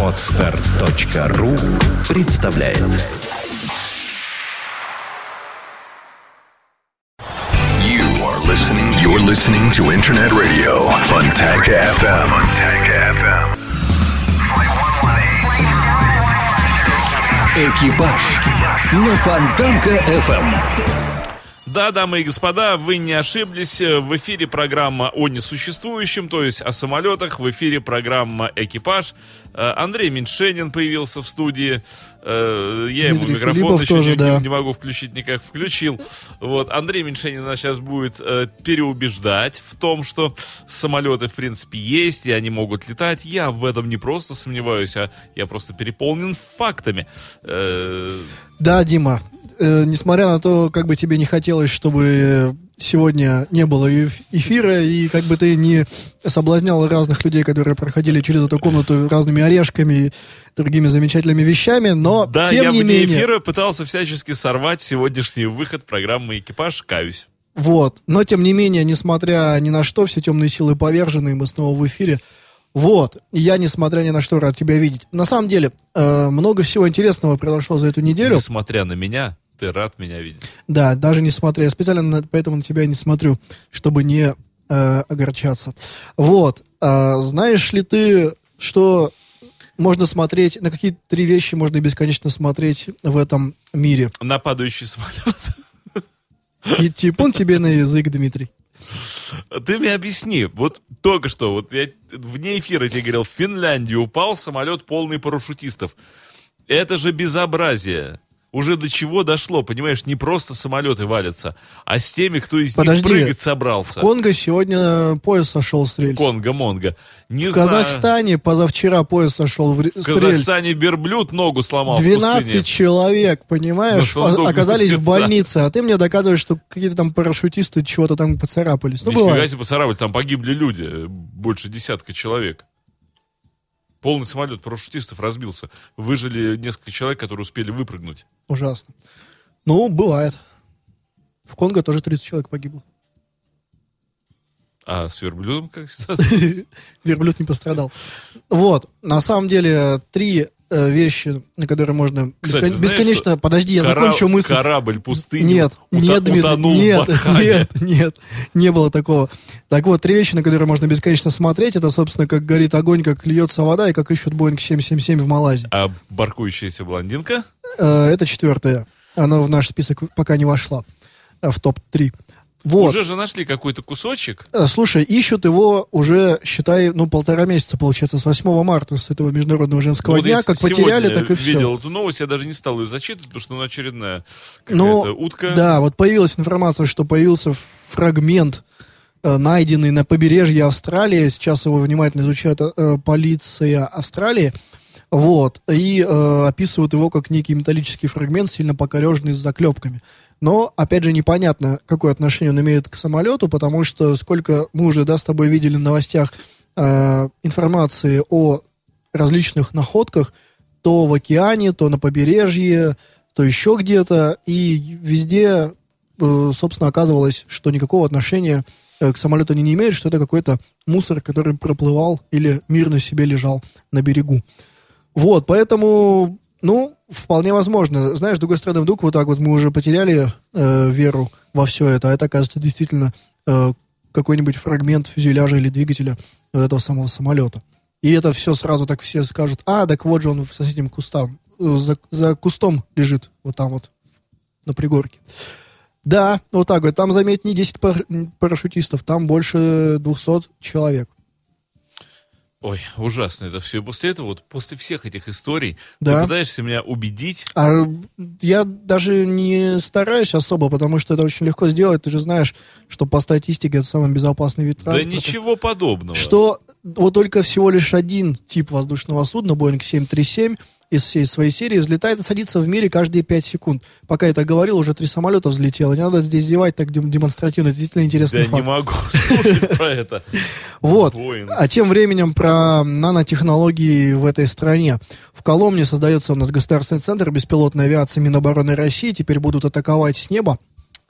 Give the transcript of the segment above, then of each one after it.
Отстар.ру представляет You are listening. You're listening to Internet Radio Funtank FM. Funtank FM. «Экипаж» на Фонтанка FM. Да, дамы и господа, вы не ошиблись. В эфире программа о несуществующем, то есть о самолетах. В эфире программа «Экипаж». Э, Андрей Меньшенин появился в студии. Э, Я ему Дмитрий микрофон Филиппов еще тоже, не, да. не могу включить никак. Включил. Вот. Андрей Меньшенин нас сейчас будет э, переубеждать в том, что самолеты, в принципе, есть, и они могут летать. Я в этом не просто сомневаюсь, а я просто переполнен фактами. Да, Дима, э, несмотря на то, как бы тебе не хотелось, чтобы сегодня не было эф- эфира, и как бы ты не соблазнял разных людей, которые проходили через эту комнату разными орешками и другими замечательными вещами, но Да, тем я не вне менее... эфира пытался всячески сорвать сегодняшний выход программы «Экипаж». Каюсь. Вот. Но, тем не менее, несмотря ни на что, все темные силы повержены, и мы снова в эфире. Вот. И я, несмотря ни на что, рад тебя видеть. На самом деле, э, много всего интересного произошло за эту неделю. Несмотря на меня, ты рад меня видеть. Да, даже несмотря. Я специально на- поэтому на тебя не смотрю, чтобы не э, огорчаться. Вот. А, знаешь ли ты, что можно смотреть, на какие три вещи можно бесконечно смотреть в этом мире? На падающий самолет. И типун тебе на язык, Дмитрий. Ты мне объясни. Вот только что, вот я вне эфира тебе говорил, в Финляндии упал самолет полный парашютистов. Это же безобразие. Уже до чего дошло, понимаешь, не просто самолеты валятся, а с теми, кто из Подожди. них прыгать собрался. В Конго сегодня поезд сошел с рельс. Конго-монго. Не В знаю. Казахстане позавчера поезд сошел в В с рельс. Казахстане верблюд ногу сломал в 12 пустыне. человек, понимаешь, о- оказались в больнице, а ты мне доказываешь, что какие-то там парашютисты чего-то там поцарапались. Ну, Нифига бывает. себе поцарапать, там погибли люди, э, больше десятка человек. Полный самолет парашютистов разбился. Выжили несколько человек, которые успели выпрыгнуть. Ужасно. Ну, бывает. В Конго тоже 30 человек погибло. А с верблюдом как ситуация? Верблюд не пострадал. Вот, на самом деле, три вещи, на которые можно Кстати, бескон- знаешь, бесконечно... что Подожди, я Кора- закончу мысль. Корабль пустыни Нет, ута- нет, Дмитрий, утонул нет, нет, нет, не было такого. Так вот, три вещи, на которые можно бесконечно смотреть, это, собственно, как горит огонь, как льется вода и как ищут Боинг 777 в Малайзии. А баркующаяся блондинка? Э, Это четвертое. Она в наш список пока не вошла, э, в топ-3. Вот. Уже же нашли какой-то кусочек. Э, Слушай, ищут его уже, считай, ну, полтора месяца, получается, с 8 марта, с этого Международного женского Ну, дня. я Как потеряли, так и все. видел эту новость, я даже не стал ее зачитывать, потому что ну, очередная Ну, какая-то утка. да, вот появилась информация, что появился фрагмент, э, найденный на побережье Австралии. Сейчас его внимательно изучает э, полиция Австралии. Вот. И э, описывают его как некий металлический фрагмент, сильно покореженный с заклепками. Но, опять же, непонятно, какое отношение он имеет к самолету, потому что сколько мы уже, да, с тобой видели в новостях э, информации о различных находках, то в океане, то на побережье, то еще где-то, и везде, э, собственно, оказывалось, что никакого отношения э, к самолету они не имеют, что это какой-то мусор, который проплывал или мирно себе лежал на берегу. Вот, поэтому, ну, вполне возможно. Знаешь, с другой стороны, вдруг вот так вот мы уже потеряли э, веру во все это, а это, оказывается, действительно э, какой-нибудь фрагмент фюзеляжа или двигателя вот этого самого самолета. И это все сразу так все скажут, а, так вот же он в соседнем кустам, э, за, за кустом лежит, вот там вот, на пригорке. Да, вот так вот. Там, заметь, не 10 пар- парашютистов, там больше 200 человек. Ой, ужасно это все. И после этого, вот после всех этих историй, Да. ты пытаешься меня убедить, А я даже не стараюсь особо, потому что это очень легко сделать. Ты же знаешь, что по статистике это самый безопасный вид да транспорта. ничего подобного. Что вот только всего лишь один тип воздушного судна, Boeing 737, из всей своей серии взлетает и садится в мире каждые 5 секунд. Пока я это говорил, уже три самолета взлетело. Не надо здесь девать так дем- демонстративно. Это действительно интересный Да не факт. могу слушать про это. Вот. А тем временем про нанотехнологии в этой стране. В Коломне создается у нас государственный центр беспилотной авиации Минобороны России. Теперь будут атаковать с неба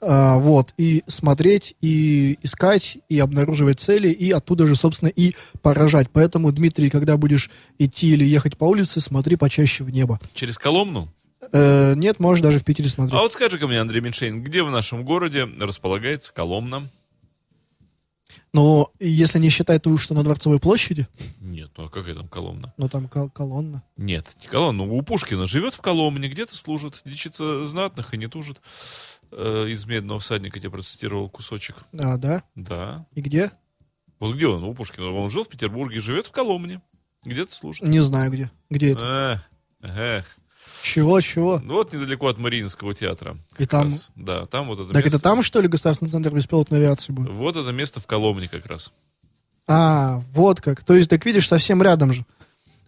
вот, и смотреть, и искать, и обнаруживать цели, и оттуда же, собственно, и поражать. Поэтому, Дмитрий, когда будешь идти или ехать по улице, смотри почаще в небо. Через Коломну? Э, нет, можешь даже в Питере смотреть. А вот скажи-ка мне, Андрей Меньшейн, где в нашем городе располагается Коломна? Но если не считать ту, что на Дворцовой площади, Нет, ну а какая там Коломна? ну там кол- колонна. Нет, не Коломна. У Пушкина живет в Коломне, где-то служит, дичится знатных и не тужит. Э, из «Медного всадника» я процитировал кусочек. А, да? Да. И где? Вот где он, у Пушкина? Он жил в Петербурге, живет в Коломне. Где-то служит. Не знаю где. Где это? Эх, эх. Чего, чего? Ну вот недалеко от Мариинского театра. И там- раз. Да, там вот это Так место. это там, что ли, Государственный центр беспилотной авиации будет? Вот это место в Коломне как раз. А, вот как. То есть, так видишь, совсем рядом же.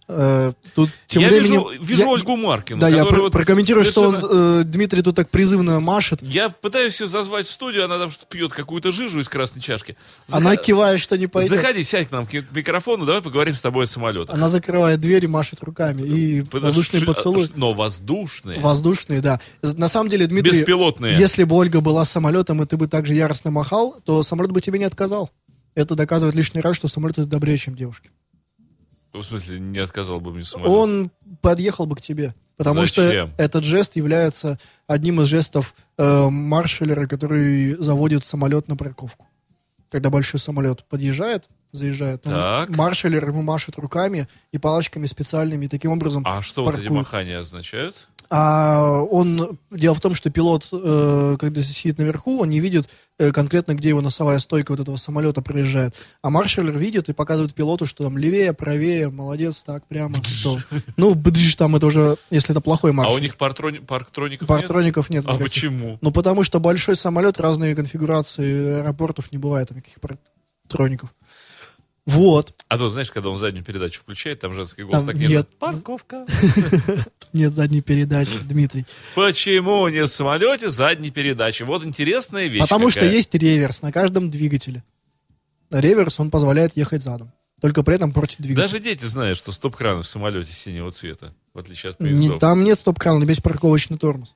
Э, тут тем я временем... вижу, вижу я- Ольгу Маркину. Да, я про- вот прокомментирую, что он, совершенно- э, Дмитрий тут так призывно машет. Я пытаюсь ее зазвать в студию, она там пьет какую-то жижу из красной чашки. Она Зах- кивает, что не пойдет. Заходи, сядь к нам к микрофону, давай поговорим с тобой о самолетах. Она закрывает дверь и машет руками. И Подожди, воздушный поцелуй. Но воздушные. Воздушные, да. На самом деле, Дмитрий, Беспилотные. если бы Ольга была самолетом, и ты бы также яростно махал, то самолет бы тебе не отказал. Это доказывает лишний раз, что самолет это добрее, чем девушки. В смысле, не отказал бы мне самолет. Он подъехал бы к тебе. Потому Зачем? что этот жест является одним из жестов э, маршалера, который заводит самолет на парковку. Когда большой самолет подъезжает, заезжает, он, маршалер ему машет руками и палочками специальными, и таким образом А что вот эти паркует. махания означают? А он, дело в том, что пилот, э, когда сидит наверху, он не видит э, конкретно, где его носовая стойка вот этого самолета проезжает. А маршалер видит и показывает пилоту, что там левее, правее, молодец, так, прямо. что. Ну, бдыш, там это уже, если это плохой А маршалер. у них партрони- парктроников Партроников нет. нет? А почему? Ну, потому что большой самолет, разные конфигурации аэропортов, не бывает там никаких партроников. Вот. А то, знаешь, когда он заднюю передачу включает, там женский голос Там так нет. нежно, Парковка. Нет задней передачи, Дмитрий. Почему нет в самолете задней передачи? Вот интересная вещь. Потому что есть реверс на каждом двигателе. Реверс, он позволяет ехать задом. Только при этом против двигателя. Даже дети знают, что стоп-краны в самолете синего цвета, в отличие от поездов. там нет стоп-крана, есть парковочный тормоз.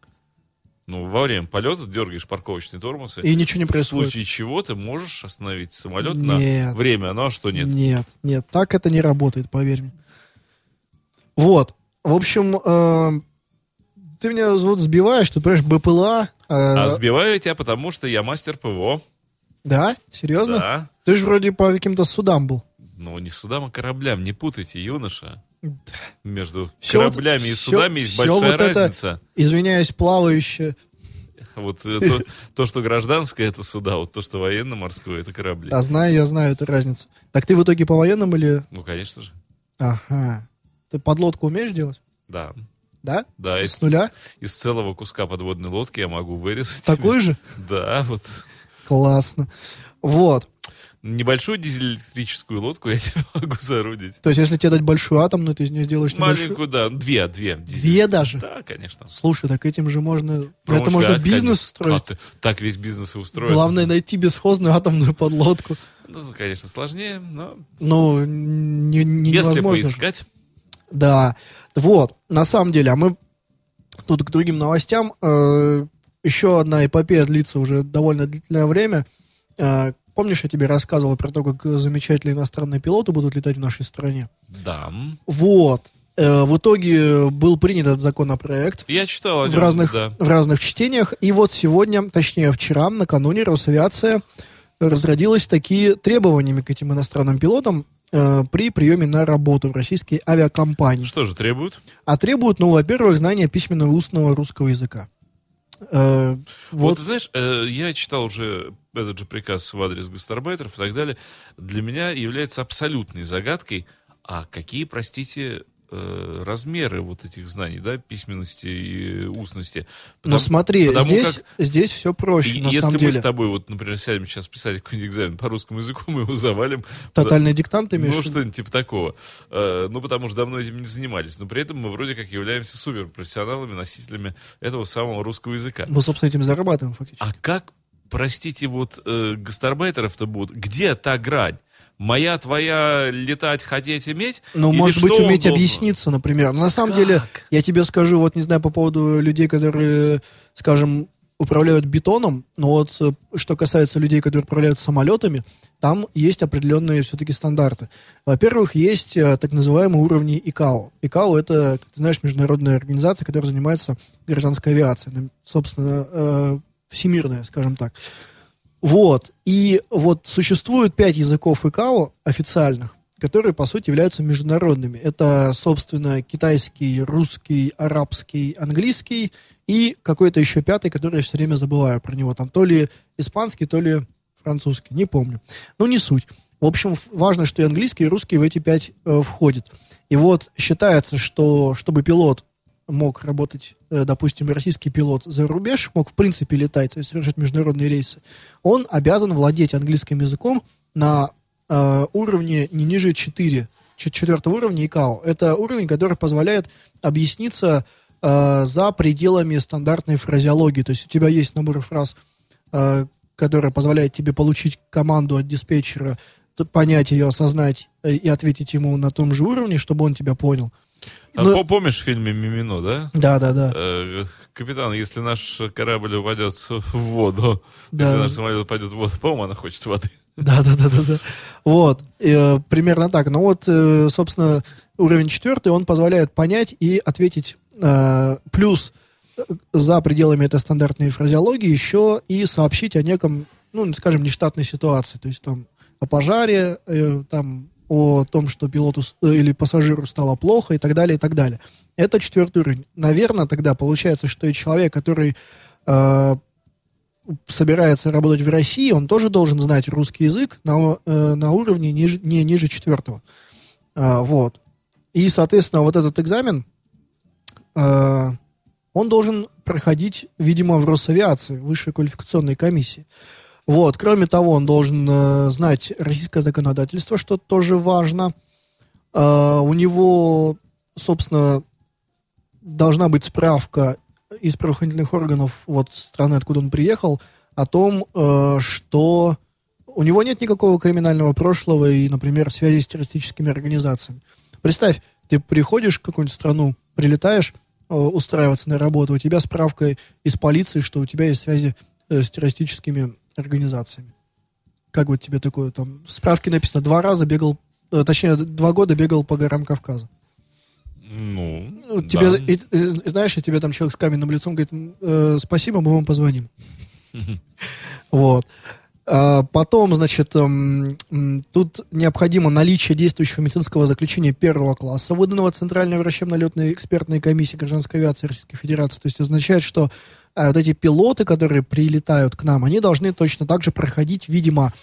Ну, во время полета дергаешь парковочный тормоз, И ничего не в происходит. случае чего ты можешь остановить самолет Нет. на время. Ну, а что нет? Нет, нет, так это не работает, поверь мне. Вот. В общем, э, ты меня вот сбиваешь, ты понимаешь, БПЛА. э, А сбиваю я тебя, потому что я мастер ПВО. Да? Серьезно? Да. Ты же вроде по каким-то судам был. Ну, не судам, а кораблям. Не путайте, юноша. Между вот- кораблями и всё- судами есть всё большая вот это- разница. Извиняюсь, плавающее. Вот э, то, то, что гражданское, это суда, вот то, что военно-морское, это корабли. Да, знаю, я знаю эту разницу. Так ты в итоге по военным или... Ну, конечно же. Ага. Ты подлодку умеешь делать? Да. Да? Да, С, из, с нуля? из целого куска подводной лодки я могу вырезать. Такой же? Да, вот Классно. Вот. Небольшую дизель-электрическую лодку я тебе могу соорудить. То есть, если тебе дать большую атомную, ты из нее сделаешь небольшую... Маленькую, да, две, две. Две даже? Да, конечно. Слушай, так этим же можно... Это можно Промышлять, бизнес конечно. строить. А ты- так весь бизнес и устроен. Главное найти бесхозную атомную подлодку. Ну, конечно, сложнее, но Ну, не, не если невозможно же. поискать. Да. Вот, на самом деле, а мы тут к другим новостям. Э, еще одна эпопея длится уже довольно длительное время. Э, помнишь, я тебе рассказывал про то, как замечательные иностранные пилоты будут летать в нашей стране? Да. Вот. Э, в итоге был принят этот законопроект Я читал о в нем, разных, да. в разных чтениях. И вот сегодня, точнее вчера, накануне, Росавиация разродилась такие требованиями к этим иностранным пилотам э, при приеме на работу в российские авиакомпании. Что же требуют? А требуют, ну, во-первых, знания письменного и устного русского языка. Э, Вот, вот, ты знаешь, э, я читал уже этот же приказ в адрес гастарбайтеров и так далее. Для меня является абсолютной загадкой, а какие, простите, э, размеры вот этих знаний, да, письменности и устности. но смотри, потому здесь, как- здесь все проще, И на если самом мы деле. с тобой, вот, например, сядем сейчас писать какой-нибудь экзамен по русскому языку, мы его завалим. Тотальный диктант ты имеешь Ну, что-нибудь типа такого. Э, ну, потому что давно этим не занимались. Но при этом мы вроде как являемся суперпрофессионалами, носителями этого самого русского языка. Мы, собственно, этим зарабатываем фактически. А как, простите, вот э, гастарбайтеров-то будут? Где та грань? Моя, твоя, летать, хотеть, иметь? Ну, Или может быть, уметь должен? объясниться, например. Но на самом Как? деле, я тебе скажу, вот не знаю, по поводу людей, которые, скажем, управляют бетоном, но вот э, что касается людей, которые управляют самолетами, там есть определенные все-таки стандарты. Во-первых, есть э, так называемые уровни ИКАО. ИКАО это, как ты знаешь, международная организация, которая занимается гражданской авиацией, собственно, э, всемирная, скажем так. Вот. И вот существует пять языков ИКАО официальных, которые, по сути, являются международными. Это, собственно, китайский, русский, арабский, английский и какой-то еще пятый, который я все время забываю про него. Там то ли испанский, то ли французский, не помню. Но не суть. В общем, важно, что и английский, и русский в эти пять э, входят. И вот считается, что чтобы пилот мог работать, э, допустим, российский пилот за рубеж, мог в принципе летать, то есть совершать международные рейсы, он обязан владеть английским языком на э, уровне не ниже 4, четвертого уровня ИКАО. Это уровень, который позволяет объясниться э, за пределами стандартной фразеологии. То есть у тебя есть набор фраз, э, который позволяет тебе получить команду от диспетчера, понять ее, осознать э, и ответить ему на том же уровне, чтобы он тебя понял. А Но... помнишь в фильме «Мимино», да? Да, да, да. Э, капитан, если наш корабль упадет в воду, Да. если наш самолет упадет в воду, по-моему, она хочет воды. Да, да, да, да, да. Вот, э, примерно так. Ну вот, э, собственно, уровень четвертый, он позволяет понять и ответить. Э, плюс э, за пределами этой стандартной фразеологии еще и сообщить о неком, ну, скажем, нештатной ситуации. То есть там о пожаре, э, там о том, что пилоту э, или пассажиру стало плохо и так далее, и так далее. Это четвертый уровень. Наверное, тогда получается, что и человек, который э, собирается работать в России, он тоже должен знать русский язык на, э, на уровне ниже, не ниже четвертого. А, вот. И, соответственно, вот этот экзамен, э, он должен проходить, видимо, в Росавиации, высшей квалификационной комиссии. Вот. Кроме того, он должен э, знать российское законодательство, что тоже важно. Э, у него, собственно, должна быть справка из правоохранительных органов вот страны, откуда он приехал, о том, э, что у него нет никакого криминального прошлого и, например, связи с террористическими организациями. Представь, ты приходишь в какую-нибудь страну, прилетаешь э, устраиваться на работу, у тебя справка из полиции, что у тебя есть связи э, с террористическими организациями. Как вот тебе такое? Там в справке написано, два раза бегал, э, точнее, два года бегал по горам Кавказа. Ну, Ну, Тебе, да. и- и- знаешь, и тебе там человек с каменным лицом говорит, «М, э, спасибо, мы вам позвоним. Вот. А, Потом, значит, эм, тут необходимо наличие действующего медицинского заключения первого класса, выданного Центральной врачебно-летной экспертной комиссией гражданской авиации Российской Федерации. То есть означает, что э, вот эти пилоты, которые прилетают к нам, они должны точно так же проходить, видимо,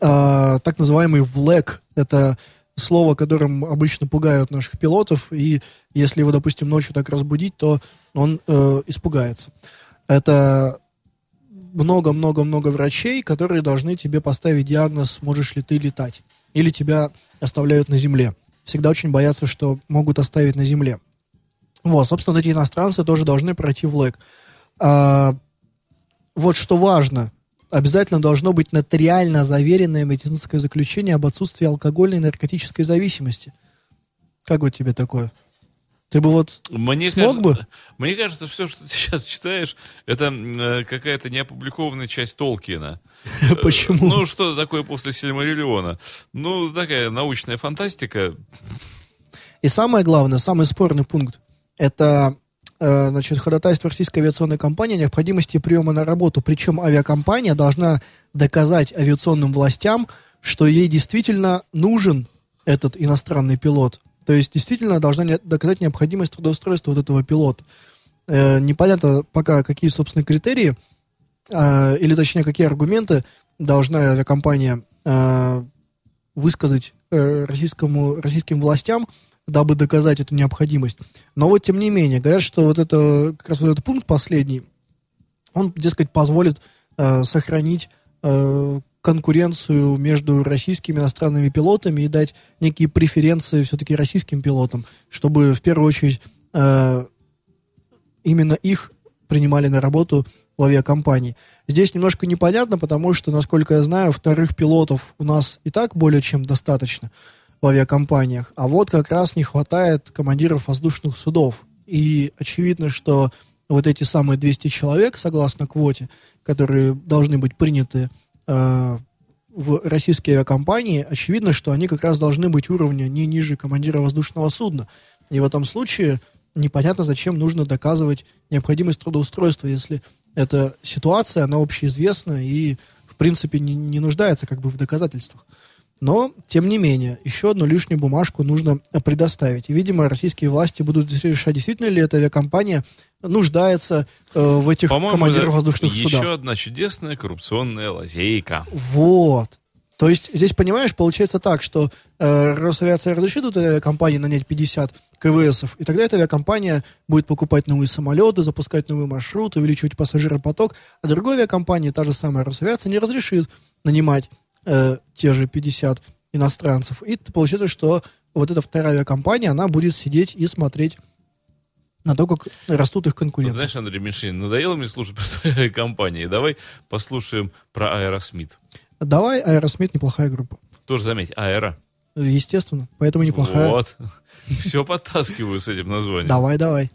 э, так называемый ВЛЭК. Это слово, которым обычно пугают наших пилотов, и если его, допустим, ночью так разбудить, то он э, испугается. Это много-много-много врачей, которые должны тебе поставить диагноз, можешь ли ты летать. Или тебя оставляют на земле. Всегда очень боятся, что могут оставить на земле. Вот, собственно, эти иностранцы тоже должны пройти в ЛЭК. А, вот что важно, обязательно должно быть нотариально заверенное медицинское заключение об отсутствии алкогольной и наркотической зависимости. Как вот тебе такое? Ты бы вот Мне, смог кажется, бы? мне кажется, все, что ты сейчас читаешь, это э, какая-то неопубликованная часть Толкина. Почему? Ну, что такое после Сильмариллиона? Ну, такая научная фантастика. И самое главное, самый спорный пункт, это значит, ходатайство российской авиационной компании о необходимости приема на работу. Причем авиакомпания должна доказать авиационным властям, что ей действительно нужен этот иностранный пилот. То есть действительно должна доказать необходимость трудоустройства вот этого пилота. Э, непонятно пока, какие, собственно, критерии, э, или точнее, какие аргументы должна авиакомпания э, высказать э, российскому, российским властям, дабы доказать эту необходимость. Но вот, тем не менее, говорят, что вот это, как раз вот этот пункт последний, он, дескать, позволит э, сохранить э, конкуренцию между российскими иностранными пилотами и дать некие преференции все-таки российским пилотам, чтобы в первую очередь э, именно их принимали на работу в авиакомпании. Здесь немножко непонятно, потому что, насколько я знаю, вторых пилотов у нас и так более чем достаточно в авиакомпаниях, а вот как раз не хватает командиров воздушных судов. И очевидно, что вот эти самые 200 человек, согласно квоте, которые должны быть приняты э, в российские авиакомпании, очевидно, что они как раз должны быть уровня не ниже командира воздушного судна. И в этом случае непонятно, зачем нужно доказывать необходимость трудоустройства, если эта ситуация, она общеизвестна и, в принципе, не, не нуждается как бы в доказательствах. Но, тем не менее, еще одну лишнюю бумажку нужно предоставить. И, видимо, российские власти будут решать, действительно ли эта авиакомпания нуждается э, в этих командирах воздушных еще судах. Еще одна чудесная коррупционная лазейка. Вот. То есть здесь, понимаешь, получается так, что э, Росавиация разрешит этой авиакомпании нанять 50 КВСов, и тогда эта авиакомпания будет покупать новые самолеты, запускать новые маршруты, увеличивать пассажиропоток, а другая авиакомпания, та же самая Росавиация, не разрешит нанимать э, те же 50 иностранцев. И получается, что вот эта вторая авиакомпания, она будет сидеть и смотреть на то, как растут их конкуренты. Знаешь, Андрей Мишин, надоело мне слушать про твои компании. Давай послушаем про Аэросмит. Давай, Аэросмит неплохая группа. Тоже заметь, Аэро. Естественно, поэтому неплохая. Вот. Все подтаскиваю с этим названием. Давай, давай.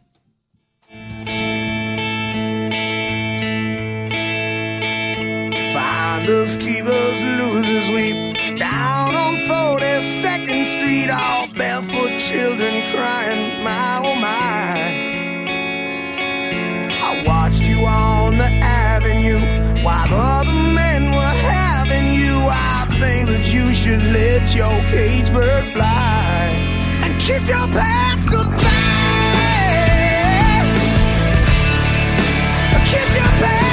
Finders, keepers, losers weep down on 42nd Street. All barefoot children crying, my oh my. I watched you on the avenue while the other men were having you. I think that you should let your cage bird fly and kiss your past goodbye. Kiss your past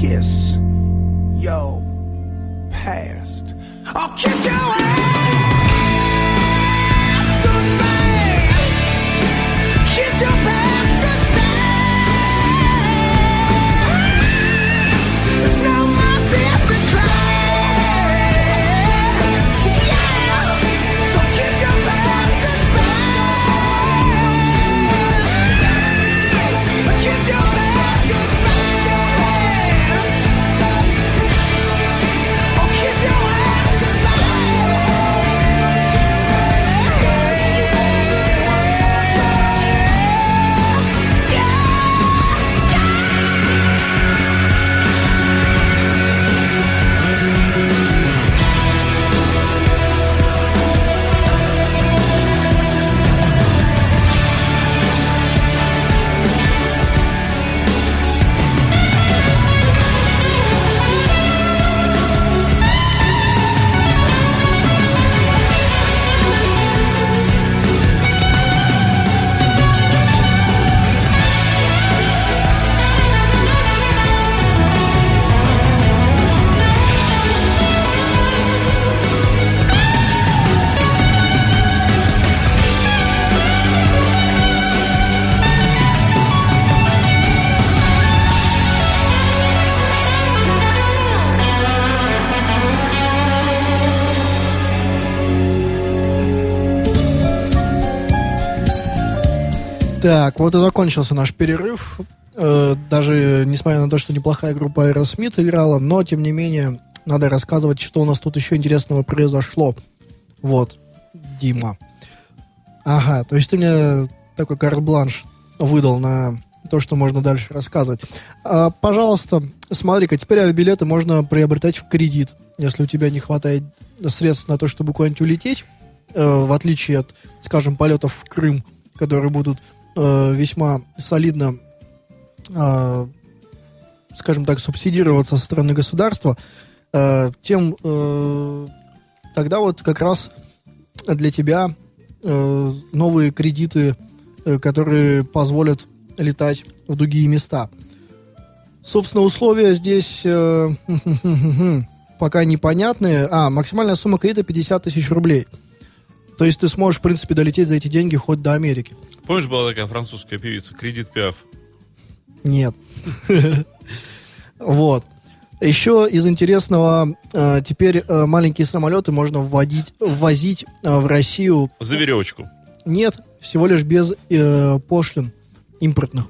kiss your past. I'll kiss your ass Так, вот и закончился наш перерыв. Э, даже несмотря на то, что неплохая группа Aerosmith играла, но тем не менее надо рассказывать, что у нас тут еще интересного произошло. Вот, Дима. Ага, то есть ты мне такой карт-бланш выдал на то, что можно дальше рассказывать. А, пожалуйста, смотри-ка, теперь авиабилеты можно приобретать в кредит, если у тебя не хватает средств на то, чтобы куда-нибудь улететь, э, в отличие от, скажем, полетов в Крым, которые будут э, весьма солидно, э, скажем так, субсидироваться со стороны государства, э, тем э, тогда вот как раз для тебя э, новые кредиты, э, которые позволят летать в другие места. Собственно, условия здесь э, пока непонятные. А, максимальная сумма кредита 50 тысяч рублей. То есть ты сможешь, в принципе, долететь за эти деньги хоть до Америки. Помнишь, была такая французская певица, Кредит Пиаф? Нет. Вот. Еще из интересного, э, теперь э, маленькие самолеты можно вводить, ввозить э, в Россию. За веревочку. Нет, всего лишь без э, пошлин импортных.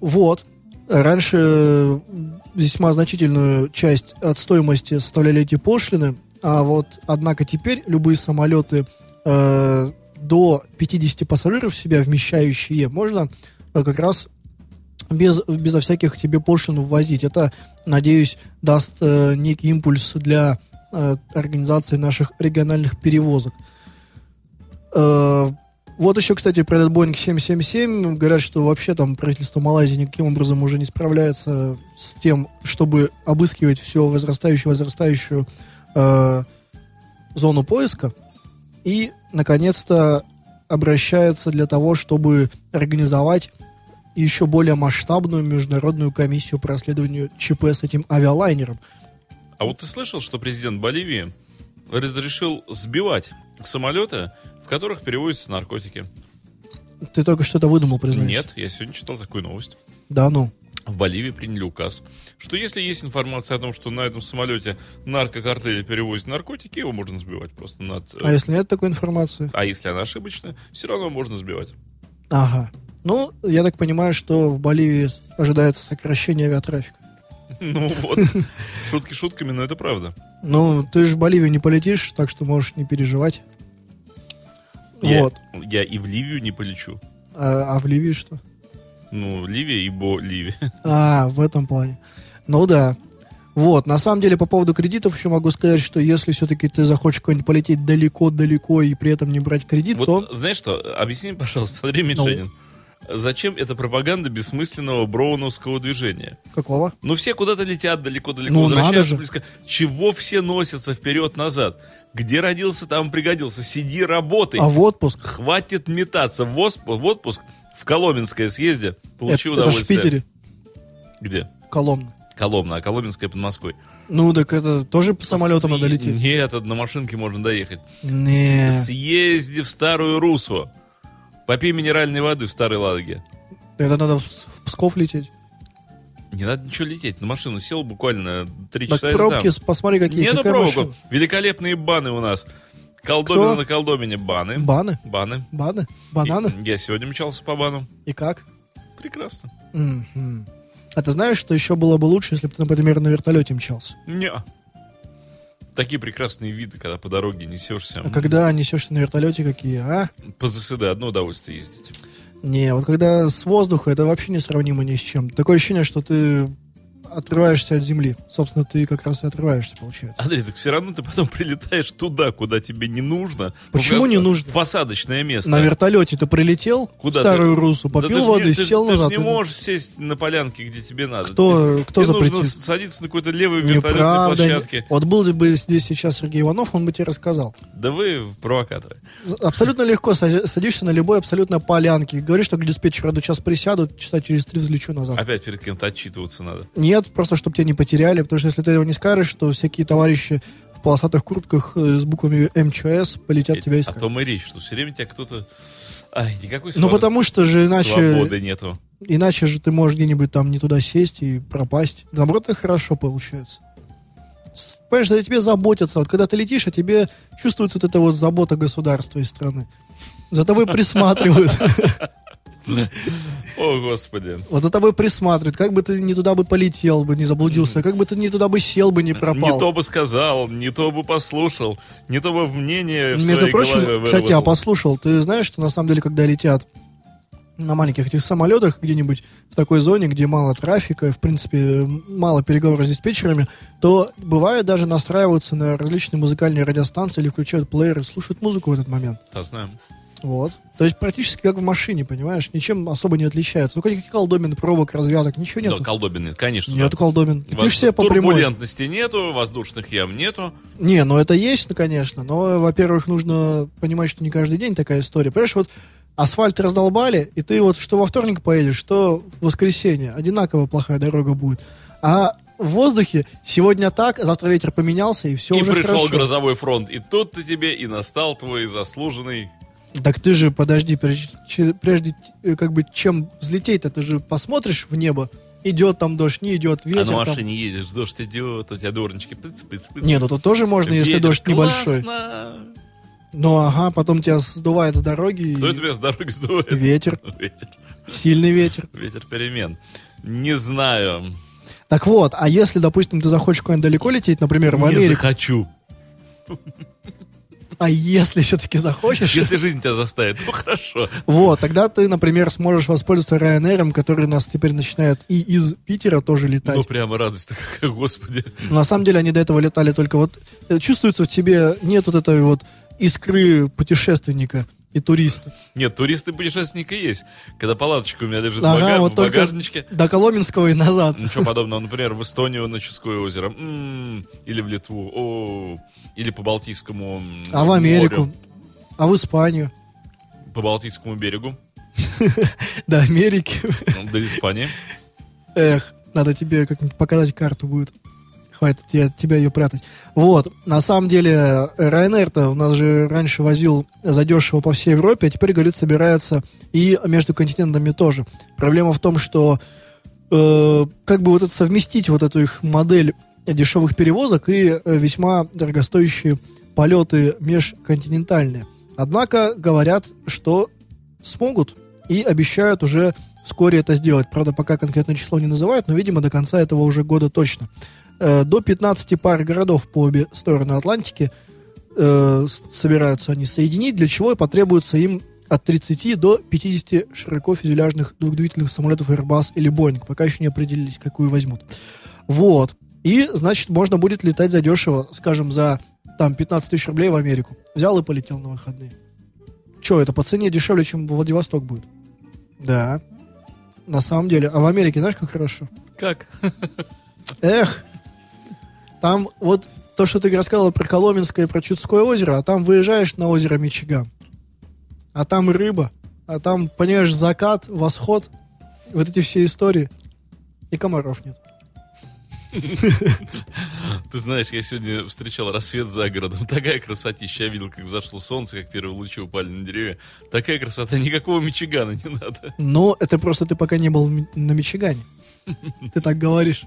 Вот. Раньше весьма значительную часть от стоимости составляли эти пошлины, а вот, однако теперь любые самолеты э, до 50 пассажиров себя вмещающие можно э, как раз без, безо всяких тебе пошлин ввозить. Это, надеюсь, даст э, некий импульс для э, организации наших региональных перевозок. Э, вот еще, кстати, про этот Boeing 777 говорят, что вообще там правительство Малайзии никаким образом уже не справляется с тем, чтобы обыскивать все возрастающую, возрастающую э, зону поиска. И, наконец-то, обращается для того, чтобы организовать еще более масштабную международную комиссию по расследованию ЧП с этим авиалайнером. А вот ты слышал, что президент Боливии разрешил сбивать самолеты, в которых перевозятся наркотики? Ты только что-то выдумал, признаюсь. Нет, я сегодня читал такую новость. Да ну. В Боливии приняли указ, что если есть информация о том, что на этом самолете наркокартели перевозят наркотики, его можно сбивать просто над... э, А если нет такой информации? а если она ошибочная, все равно можно сбивать. Ага. Ну, я так понимаю, что в Боливии ожидается сокращение авиатрафика. Ну вот, шутки шутками, но это правда. Ну, ты же в Боливию не полетишь, так что можешь не переживать. Я, Вот. я и в Ливию не полечу. А, а в Ливии что? Ну, Ливия и Боливия. А, в этом плане. Ну да. Вот, на самом деле, по поводу кредитов еще могу сказать, что если все-таки ты захочешь куда-нибудь полететь далеко-далеко и при этом не брать кредит, Вот то... знаешь что, объясни, пожалуйста, Андрей Ну. Мишенин, зачем эта пропаганда бессмысленного броуновского движения? Какого? Ну, все куда-то летят далеко-далеко, Ну, надо возвращаются же. близко. Чего все носятся вперед-назад? Где родился, там пригодился. Сиди, работай. А в отпуск? Хватит метаться. В, в отпуск в Коломенское съезде. Получи это, это ж в удовольствие. Питере, Где? Коломна. Коломна, а Коломенское под Москвой. Ну, так это тоже по самолетам С- надо лететь. Нет, это на машинке можно доехать. Не. Съезди в Старую Русу. Попей минеральной воды в Старой Ладоге. Это надо в Псков лететь. Не надо ничего лететь. На машину сел буквально три Так часа. и пробки, там. посмотри, какие. Нету какая пробок. машина. Великолепные баны у нас. Колдобина Кто? на колдобине баны. Баны? Баны. Баны? Бананы? И- я сегодня мчался по бану. И как? Прекрасно. Мгм. А ты знаешь, что еще было бы лучше, если бы ты, например, на вертолете мчался? Не. Такие прекрасные виды, когда по дороге несешься. А когда несешься на вертолете, какие, а? По ЗСД одно удовольствие ездить. Не, вот когда с воздуха, это вообще несравнимо ни с чем. Такое ощущение, что ты отрываешься от земли. Собственно, ты как раз и отрываешься, получается. Андрей, так все равно ты потом прилетаешь туда, куда тебе не нужно. Почему не нужно? В посадочное место. На вертолете ты прилетел Куда Старую ты? Русу, Да попил ты ж воды, не- ты сел ты назад. не можешь сесть на полянке, где тебе надо. Кто- Ты- кто тебе нужно запретит? с- садиться на какой-то левой вертолетной Неправда. площадке. Вот был бы здесь сейчас Сергей Иванов, он бы тебе рассказал. Да вы провокаторы. Абсолютно легко сади- садишься на любой абсолютно полянке. Говоришь, что к диспетчеру до час присяду, часа через три взлечу назад. Опять перед кем-то отчитываться надо. Нет, просто чтобы тебя не потеряли, потому что если ты его не скажешь, то всякие товарищи в полосатых куртках э, с буквами МЧС полетят тебя О искать. том и речь, что все время тебя кто-то... Ай, никакой Ну свободы- потому что же иначе, свободы нету. иначе же ты можешь где-нибудь там не туда сесть и пропасть. Наоборот, это хорошо получается. Понимаешь, за тебе заботятся. Вот когда ты летишь, а тебе чувствуется вот эта вот забота государства и страны. За тобой присматривают. О, Господи. Вот за тобой присматривают, как бы ты не туда бы полетел бы, не заблудился, как бы ты не туда бы сел бы, не пропал. Не то бы сказал, не то бы послушал, не то бы мнение Между прочим, кстати, выработал. послушал, ты знаешь, что на самом деле, когда летят на маленьких этих самолетах где-нибудь в такой зоне, где мало трафика, в принципе, мало переговоров с диспетчерами, то бывает даже настраиваются на различные музыкальные радиостанции или включают плееры, слушают музыку в этот момент. Да, знаем. Вот. То есть практически как в машине, понимаешь? Ничем особо не отличается. Ну, никаких колдобин, пробок, развязок, ничего Да, нету. колдобины, конечно. Нету да. колдобин. Воз- Ты ж себе по прямой. Турбулентности нету, воздушных ям нету. Не, ну это есть, ну, конечно. Но, во-первых, нужно понимать, что не каждый день такая история. Понимаешь, вот асфальт раздолбали, и ты вот что во вторник поедешь, что в воскресенье. Одинаково плохая дорога будет. А в воздухе сегодня так, а завтра ветер поменялся, и все и уже пришел хорошо. грозовой фронт. И тут-то тебе и настал твой заслуженный... Так ты же, подожди, прежде, прежде э, как бы чем взлететь-то, ты же посмотришь в небо, идет там дождь, не идет, ветер а на там. машине едешь, дождь идет, у тебя дорнички пыц-пыц-пыц. Не, ну тут тоже можно, если Ветер, дождь небольшой. классно. Ну ага, потом тебя сдувает с дороги, Кто и тебя с дороги сдует? ветер, Ветер. сильный ветер. Ветер перемен. Не знаю. Так вот, а если, допустим, ты захочешь куда-нибудь далеко лететь, например, в Не Америку, захочу. А если все-таки захочешь, Если жизнь тебя заставит, то хорошо. вот, тогда ты, например, сможешь воспользоваться Ryanair, который нас теперь начинает и из Питера тоже летать. Ну, прямо радость какая, господи. Но на самом деле они до этого летали только вот... э, Чувствуется в тебе, нет вот этой вот искры путешественника и туриста. Нет, туристы-путешественники есть. Когда палаточка у меня лежит в, Ага, бага- вот в багажничке. до Коломенского и назад. Ничего подобного. Например, в Эстонию на Ческое озеро. М, Или в Литву. О, Или по Балтийскому А в Америку? морю. А в Испанию? По Балтийскому берегу. До Америки? ну, До Испании. Эх, надо тебе как-нибудь показать карту будет. Хватит тебе, тебя ее прятать. Вот, на самом деле, Ryanair-то у нас же раньше возил задешево по всей Европе, а теперь, говорит, собирается и между континентами тоже. Проблема в том, что э, как бы вот это совместить вот эту их модель дешевых перевозок и э, весьма дорогостоящие полеты межконтинентальные. Однако говорят, что смогут и обещают уже вскоре это сделать. Правда, пока конкретное число не называют, но, видимо, до конца этого уже года точно. Э, До 15 пар городов по обе стороны Атлантики э, собираются они соединить, для чего и потребуется им от 30 до 50 широкофюзеляжных двухдвигательных самолетов Airbus или Boeing. Пока еще не определились, какую возьмут. Вот. И, значит, можно будет летать задешево, скажем, за там 15 тысяч рублей в Америку. Взял и полетел на выходные. Че, это по цене дешевле, чем Владивосток будет? Да. На самом деле. А в Америке знаешь, как хорошо? Как? Эх, там вот то, что ты рассказывал про Коломенское и про Чудское озеро, а там выезжаешь на озеро Мичиган, а там рыба, а там, понимаешь, закат, восход, вот эти все истории, и комаров нет. Ты знаешь, я сегодня встречал рассвет за городом. Такая красотища. Я видел, как взошло солнце, как первые лучи упали на деревья. Такая красота. Никакого Мичигана не надо. Но это просто ты пока не был на Мичигане. Ты так говоришь.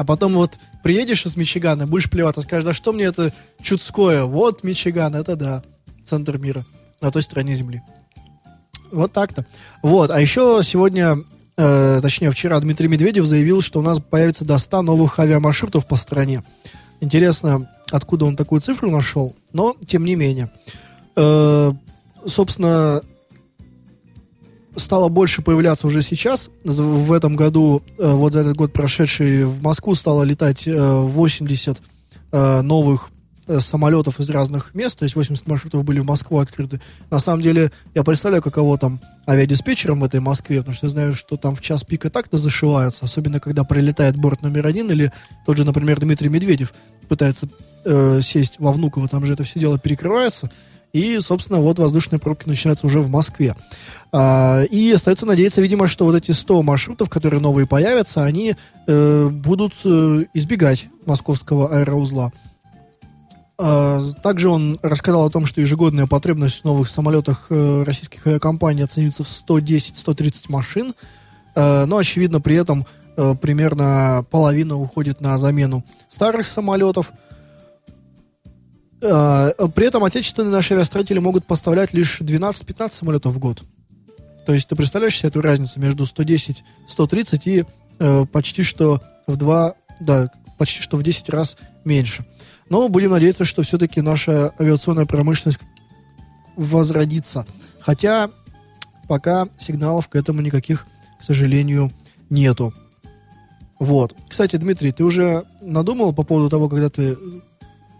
А потом вот приедешь из Мичигана, будешь плеваться, скажешь, да что мне это чудское? Вот Мичиган, это да, центр мира, на той стороне земли. Вот так-то. Вот, а еще сегодня, э, точнее вчера Дмитрий Медведев заявил, что у нас появится до 100 новых авиамаршрутов по стране. Интересно, откуда он такую цифру нашел, но тем не менее. Э, собственно, стало больше появляться уже сейчас. В этом году, э, вот за этот год прошедший, в Москву стало летать э, 80 э, новых э, самолетов из разных мест, то есть 80 маршрутов были в Москву открыты. На самом деле, я представляю, каково там авиадиспетчером в этой Москве, потому что я знаю, что там в час пик и так-то зашиваются, особенно когда прилетает борт номер один, или тот же, например, Дмитрий Медведев пытается э, сесть во Внуково, там же это все дело перекрывается, и, собственно, вот воздушные пробки начинаются уже в Москве. А, и остается надеяться, видимо, что вот эти 100 маршрутов, которые новые появятся, они э, будут э, избегать московского аэроузла. А, Также он рассказал о том, что ежегодная потребность в новых самолетах э, российских авиакомпаний оценивается в 110-130 машин. Но, очевидно, при этом примерно половина уходит на замену старых самолетов. Э, При этом отечественные наши авиастроители могут поставлять лишь 12-15 самолетов в год. То есть ты представляешь себе эту разницу между 110, 130 и э, почти что в два, да, почти что в 10 раз меньше. Но будем надеяться, что все-таки наша авиационная промышленность возродится. Хотя пока сигналов к этому никаких, к сожалению, нету. Вот. Кстати, Дмитрий, ты уже надумал по поводу того, когда ты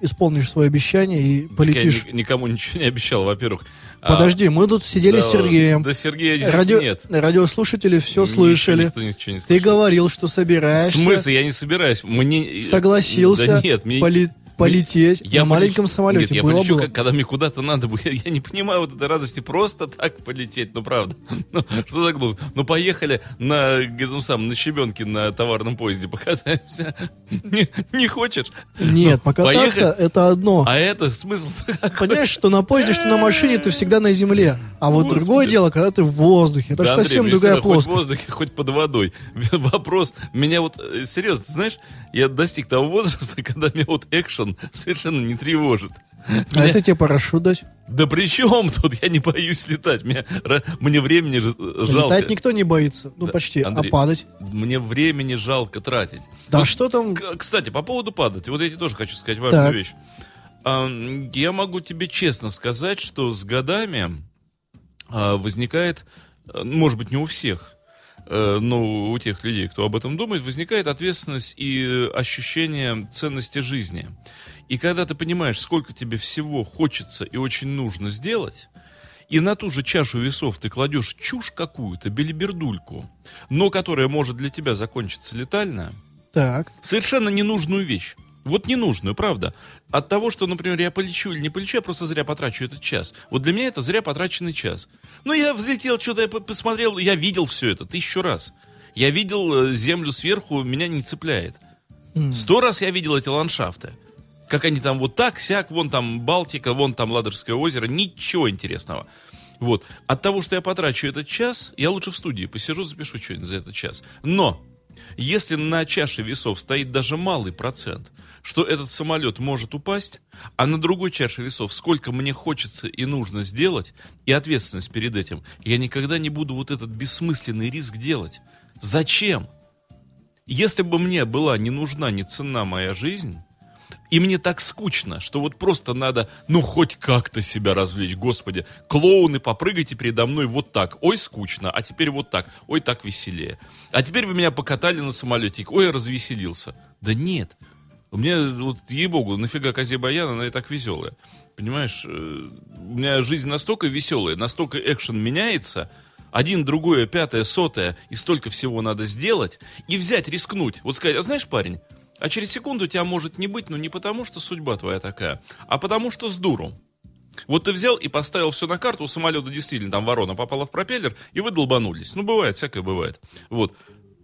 исполнишь свое обещание и полетишь? Я ни- никому ничего не обещал, во-первых. А, Подожди, мы тут сидели да, с Сергеем. Да Сергея здесь Радио- нет. Радиослушатели все Ничего слышали. Никто ничего не Ты слышал. говорил, что В собираешься. смысле, я не собираюсь. Мне... Согласился Да нет, мне... поли- полететь Я на маленьком полечу- самолете. Нет, я было полечу, было. как- когда мне куда-то надо будет. Я не понимаю вот этой радости просто так полететь, ну правда. Ну, что так глупо? Ну поехали на, этом самом, на щебенке на товарном поезде покатаемся. Не, не хочешь? Нет, Ну, покататься поехали. это одно. А это смысл? Понимаешь, что на поезде, что на машине ты всегда на земле. А вот Господи. другое дело, когда ты в воздухе. Это Да, же Андрей, совсем мне другая всегда Хоть в плоскость. воздухе, хоть под водой. Вопрос, меня вот, э, серьезно, ты знаешь, я достиг того возраста, когда меня вот экшен совершенно не тревожит. А Меня- если тебе парашют дать? Да при чем тут? Я не боюсь летать. Мне, мне времени жалко. Летать никто не боится. Ну, Да, почти. Андрей. А падать? Мне времени жалко тратить. Да Вот, что там? Кстати, по поводу падать. Вот я тебе тоже хочу сказать важную Так. вещь. Ам, Я могу тебе честно сказать, что с годами а, возникает, может быть, не у всех, э, но у тех людей, кто об этом думает, возникает ответственность и э, ощущение ценности жизни. И когда ты понимаешь, сколько тебе всего хочется и очень нужно сделать, и на ту же чашу весов ты кладешь чушь какую-то, белибердульку, но которая может для тебя закончиться летально, Так. совершенно ненужную вещь. Вот ненужную, правда. От того, что, например, я полечу или не полечу, я просто зря потрачу этот час. Вот для меня это зря потраченный час. Ну, я взлетел, что-то я по- посмотрел, я видел все это тысячу раз. Я видел э, землю сверху, меня не цепляет. Сто раз я видел эти ландшафты. Как они там вот так, сяк, вон там Балтика, вон там Ладожское озеро, ничего интересного. Вот. От того, что я потрачу этот час, я лучше в студии посижу, запишу что-нибудь за этот час. Но, если на чаше весов стоит даже малый процент, что этот самолет может упасть, а на другой чаше весов сколько мне хочется и нужно сделать, и ответственность перед этим, я никогда не буду вот этот бессмысленный риск делать. Зачем? Если бы мне была не нужна, не ценна моя жизнь, и мне так скучно, что вот просто надо, ну, хоть как-то себя развлечь. Господи, клоуны, попрыгайте передо мной вот так. Ой, скучно. А теперь вот так. Ой, так веселее. А теперь вы меня покатали на самолете. Ой, развеселился. Да нет. У меня, вот, ей-богу, нафига козе баян, она и так веселая. Понимаешь, э, у меня жизнь настолько веселая, настолько экшен меняется, один, другое, пятое, сотое, и столько всего надо сделать, и взять, рискнуть. Вот сказать, а знаешь, парень, а через секунду тебя может не быть, но не потому, что судьба твоя такая, а потому, что с дуру. Вот ты взял и поставил все на карту, у самолета действительно там ворона попала в пропеллер, и вы долбанулись. Ну, бывает, всякое бывает. Вот.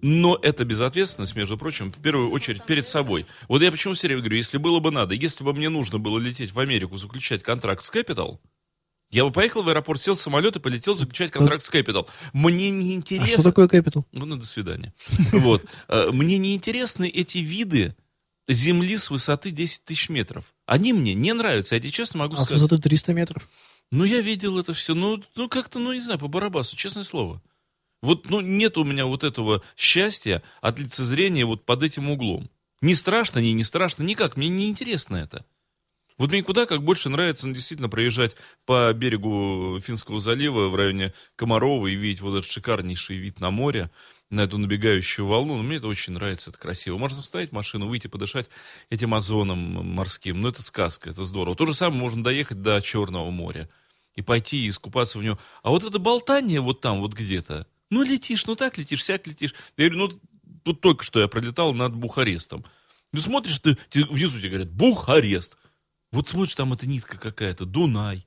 Но это безответственность, между прочим, в первую очередь перед собой. Вот я почему все время говорю, если было бы надо, если бы мне нужно было лететь в Америку, заключать контракт с Capital, я бы поехал в аэропорт, сел в самолет и полетел заключать контракт с Capital. Мне не А интересно... что такое Capital? Ну, ну, до свидания. Вот. Э, Мне не интересны эти виды земли с высоты 10 тысяч метров. Они мне не нравятся, я тебе честно могу А с сказать. высоты 300 метров? Ну, я видел это все, ну, ну как-то, ну, не знаю, по барабасу, честное слово. Вот, ну, нет у меня вот этого счастья от лицезрения вот под этим углом. Не страшно, не, не страшно, никак, мне не интересно это. Вот мне куда как больше нравится ну, действительно проезжать по берегу Финского залива в районе Комарова и видеть вот этот шикарнейший вид на море, на эту набегающую волну. Ну, мне это очень нравится, это красиво. Можно ставить машину, выйти подышать этим озоном морским. Ну, это сказка, это здорово. То же самое можно доехать до Черного моря и пойти и искупаться в нем. А вот это болтание вот там вот где-то, ну, летишь, ну, так летишь, сяк летишь. Я говорю, ну, тут только что я пролетал над Бухарестом. Ну, смотришь, ты, внизу тебе говорят, Бухарест. Вот смотришь, там эта нитка какая-то, Дунай.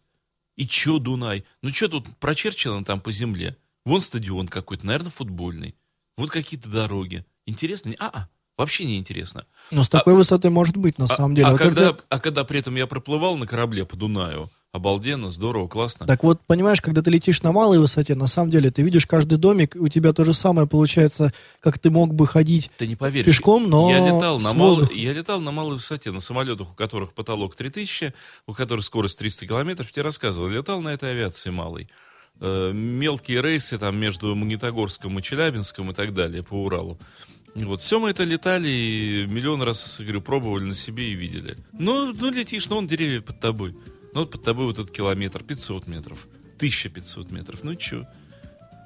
И чё Дунай? Ну, что тут прочерчено там по земле? Вон стадион какой-то, наверное, футбольный. Вот какие-то дороги. Интересно? А-а, вообще не интересно. Но с такой высоты может быть, на А- самом деле. А, Вот когда, когда- а когда при этом я проплывал на корабле по Дунаю, обалденно, здорово, классно. Так вот, понимаешь, когда ты летишь на малой высоте, на самом деле, ты видишь каждый домик, и у тебя то же самое получается, как ты мог бы ходить Ты не поверишь. пешком, но я летал, на мал- я летал на малой высоте, на самолетах, у которых потолок 3000, у которых скорость 300 километров. Тебе рассказывал, летал на этой авиации малой. э, мелкие рейсы там между Магнитогорском и Челябинском и так далее по Уралу. Вот, все мы это летали и миллион раз, говорю, пробовали на себе и видели. Ну, ну летишь, ну, он деревья под тобой. Ну, вот под тобой вот этот километр, 500 метров, 1500 метров, ну, чё?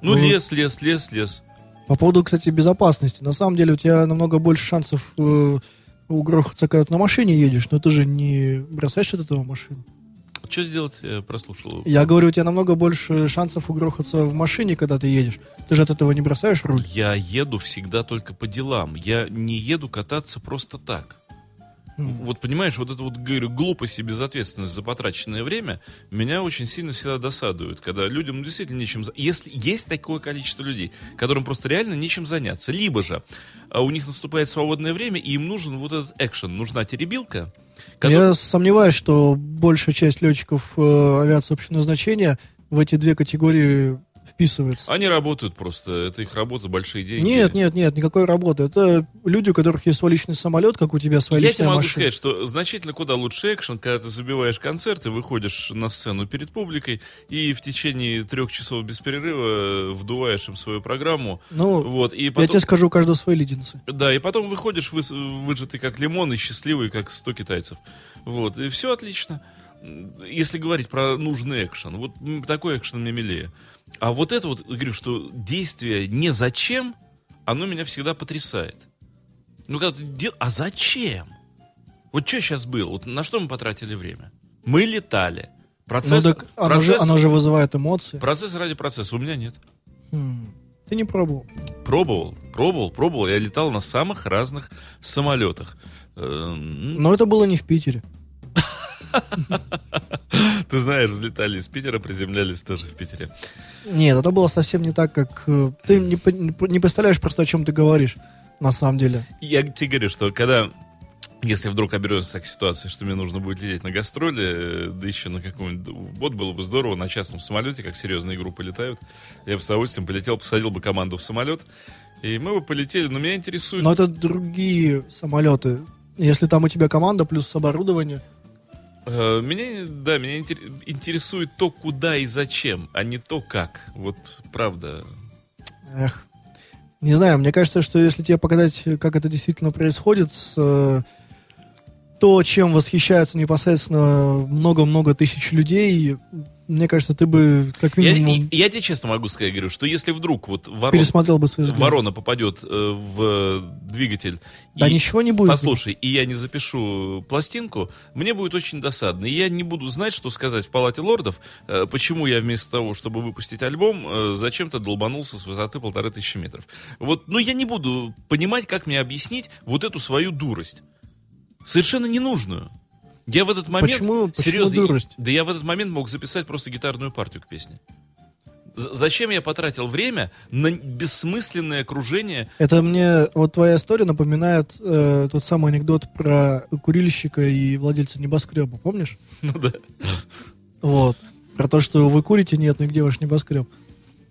Ну, Ну, лес, лес, лес, лес. По поводу, кстати, безопасности. На самом деле у тебя намного больше шансов э, угрохаться, когда ты на машине едешь, но ты же не бросаешь от этого машину. Что сделать? Я прослушал. Я говорю, у тебя намного больше шансов угрохаться в машине, когда ты едешь. Ты же от этого не бросаешь руль. Я еду всегда только по делам. Я не еду кататься просто так. Вот понимаешь, вот это вот, говорю, глупость и безответственность за потраченное время меня очень сильно всегда досадует, когда людям ну, действительно нечем... Если есть такое количество людей, которым просто реально нечем заняться, либо же а, у них наступает свободное время, и им нужен вот этот экшен, нужна теребилка, которая- Я сомневаюсь, что большая часть летчиков э, авиации общего назначения в эти две категории вписывается. Они работают просто, это их работа, большие деньги. Нет, нет, нет, никакой работы. Это люди, у которых есть свой личный самолет, как у тебя своя Я тебе личная могу машина. сказать, что значительно куда лучше экшен, когда ты забиваешь концерт и выходишь на сцену перед публикой и в течение трех часов без перерыва вдуваешь им свою программу. Ну, вот, и Я потом, тебе скажу, у каждого свои леденцы. да, и потом выходишь выс- выжатый как лимон и счастливый как 100 китайцев. Вот, и все отлично. Если говорить про нужный экшен, вот такой экшен мне милее. А вот это вот, говорю, что действие не зачем, оно меня всегда потрясает. Ну, когда ты дел... А зачем? Вот что сейчас было? Вот на что мы потратили время? Мы летали. Процесс, ну так оно, процесс, же, оно же вызывает эмоции. процесс ради процесса. У меня нет. Хм. Ты не пробовал. Пробовал, пробовал, пробовал. Я летал на самых разных самолетах. Эм, Но это было не в Питере. Ты знаешь, взлетали из Питера, приземлялись тоже в Питере. Нет, это было совсем не так, как... э, Ты не, не представляешь просто, о чем ты говоришь, на самом деле. Я тебе говорю, что когда, если вдруг оберется так ситуация, что мне нужно будет лететь на гастроли, э, да еще на каком-нибудь... Вот было бы здорово на частном самолете, как серьезные группы летают. Я бы с удовольствием полетел, посадил бы команду в самолет, и мы бы полетели. Но меня интересует... Но это другие самолеты. Если там у тебя команда плюс оборудование, Меня, да, меня интер- интересует то, куда и зачем, а не то, как. Вот правда. эх. Не знаю, мне кажется, что если тебе показать, как это действительно происходит, с, э, то, чем восхищаются непосредственно много-много тысяч людей, мне кажется, ты бы как Я, минимум я тебе честно могу сказать, говорю, что если вдруг вот ворон, пересмотрел бы взгляды. ворона попадет э, в двигатель, Да и- ничего не будет. Послушай, и я не запишу пластинку, мне будет очень досадно. И я не буду знать, что сказать в Палате лордов, э, почему я вместо того, чтобы выпустить альбом, э, зачем-то долбанулся с высоты полторы тысячи метров. Вот, ну я не буду понимать, как мне объяснить вот эту свою дурость. Совершенно ненужную. Я в этот момент... Почему- почему серьезно, дурость? Да я в этот момент мог записать просто гитарную партию к песне. Зачем я потратил время на бессмысленное окружение Это мне, вот твоя история напоминает э, тот самый анекдот про курильщика и владельца небоскреба, помнишь? Ну да. Вот. Про то, что вы курите, нет, ну и где ваш небоскреб?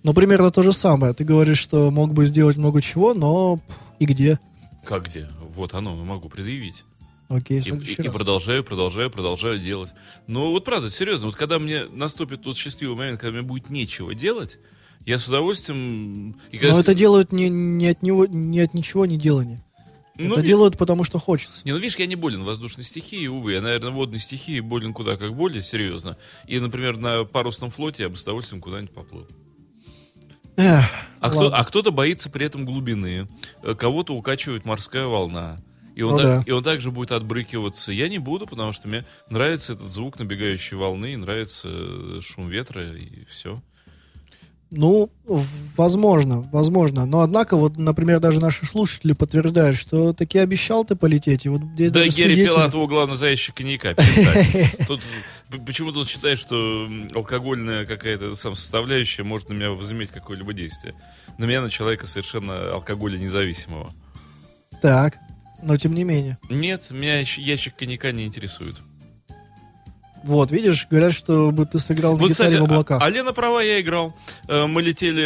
Ну, примерно то же самое. Ты говоришь, что мог бы сделать много чего, но и где? Как где? Вот оно, могу предъявить. Окей, И, и- и продолжаю, продолжаю, продолжаю делать. Но вот правда, серьезно, вот когда мне наступит тот счастливый момент, когда мне будет нечего делать, я с удовольствием... и когда- Но это делают не, не от него, не от ничего не делания. Ну, это ви- делают потому, что хочется. Не, ну видишь, я не болен воздушной стихией, увы. Я, наверное, водной стихией болен куда как более серьезно. И, например, на парусном флоте я бы с удовольствием куда-нибудь поплыл. Эх, А, кто, а кто-то боится при этом глубины, э, кого-то укачивает морская волна. И он, Ну так- да. и он также будет отбрыкиваться. Я не буду, потому что мне нравится этот звук набегающей волны, нравится э, шум ветра и все. Ну, возможно, возможно. Но однако, вот, например, даже наши слушатели подтверждают, что таки обещал ты полететь. И вот здесь Да, даже Герри свидетели- Филатову главное заящик коньяка. Тут почему-то он считает, что алкогольная какая-то сам составляющая может на меня возыметь какое-либо действие. На меня, на человека совершенно алкоголя независимого. Так, но тем не менее. Нет, меня ящ- ящик коньяка не интересует. Вот, видишь, говорят, что бы ты сыграл на Вот, гитаре кстати, в облаках. а, а Лена права, я играл. Э, Мы летели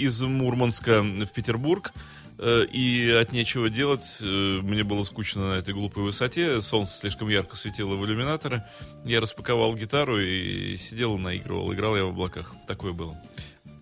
из Мурманска в Петербург. э, и от нечего делать. э, Мне было скучно на этой глупой высоте. Солнце слишком ярко светило в иллюминаторы. Я распаковал гитару и сидел и наигрывал. Играл я в облаках. Такое было.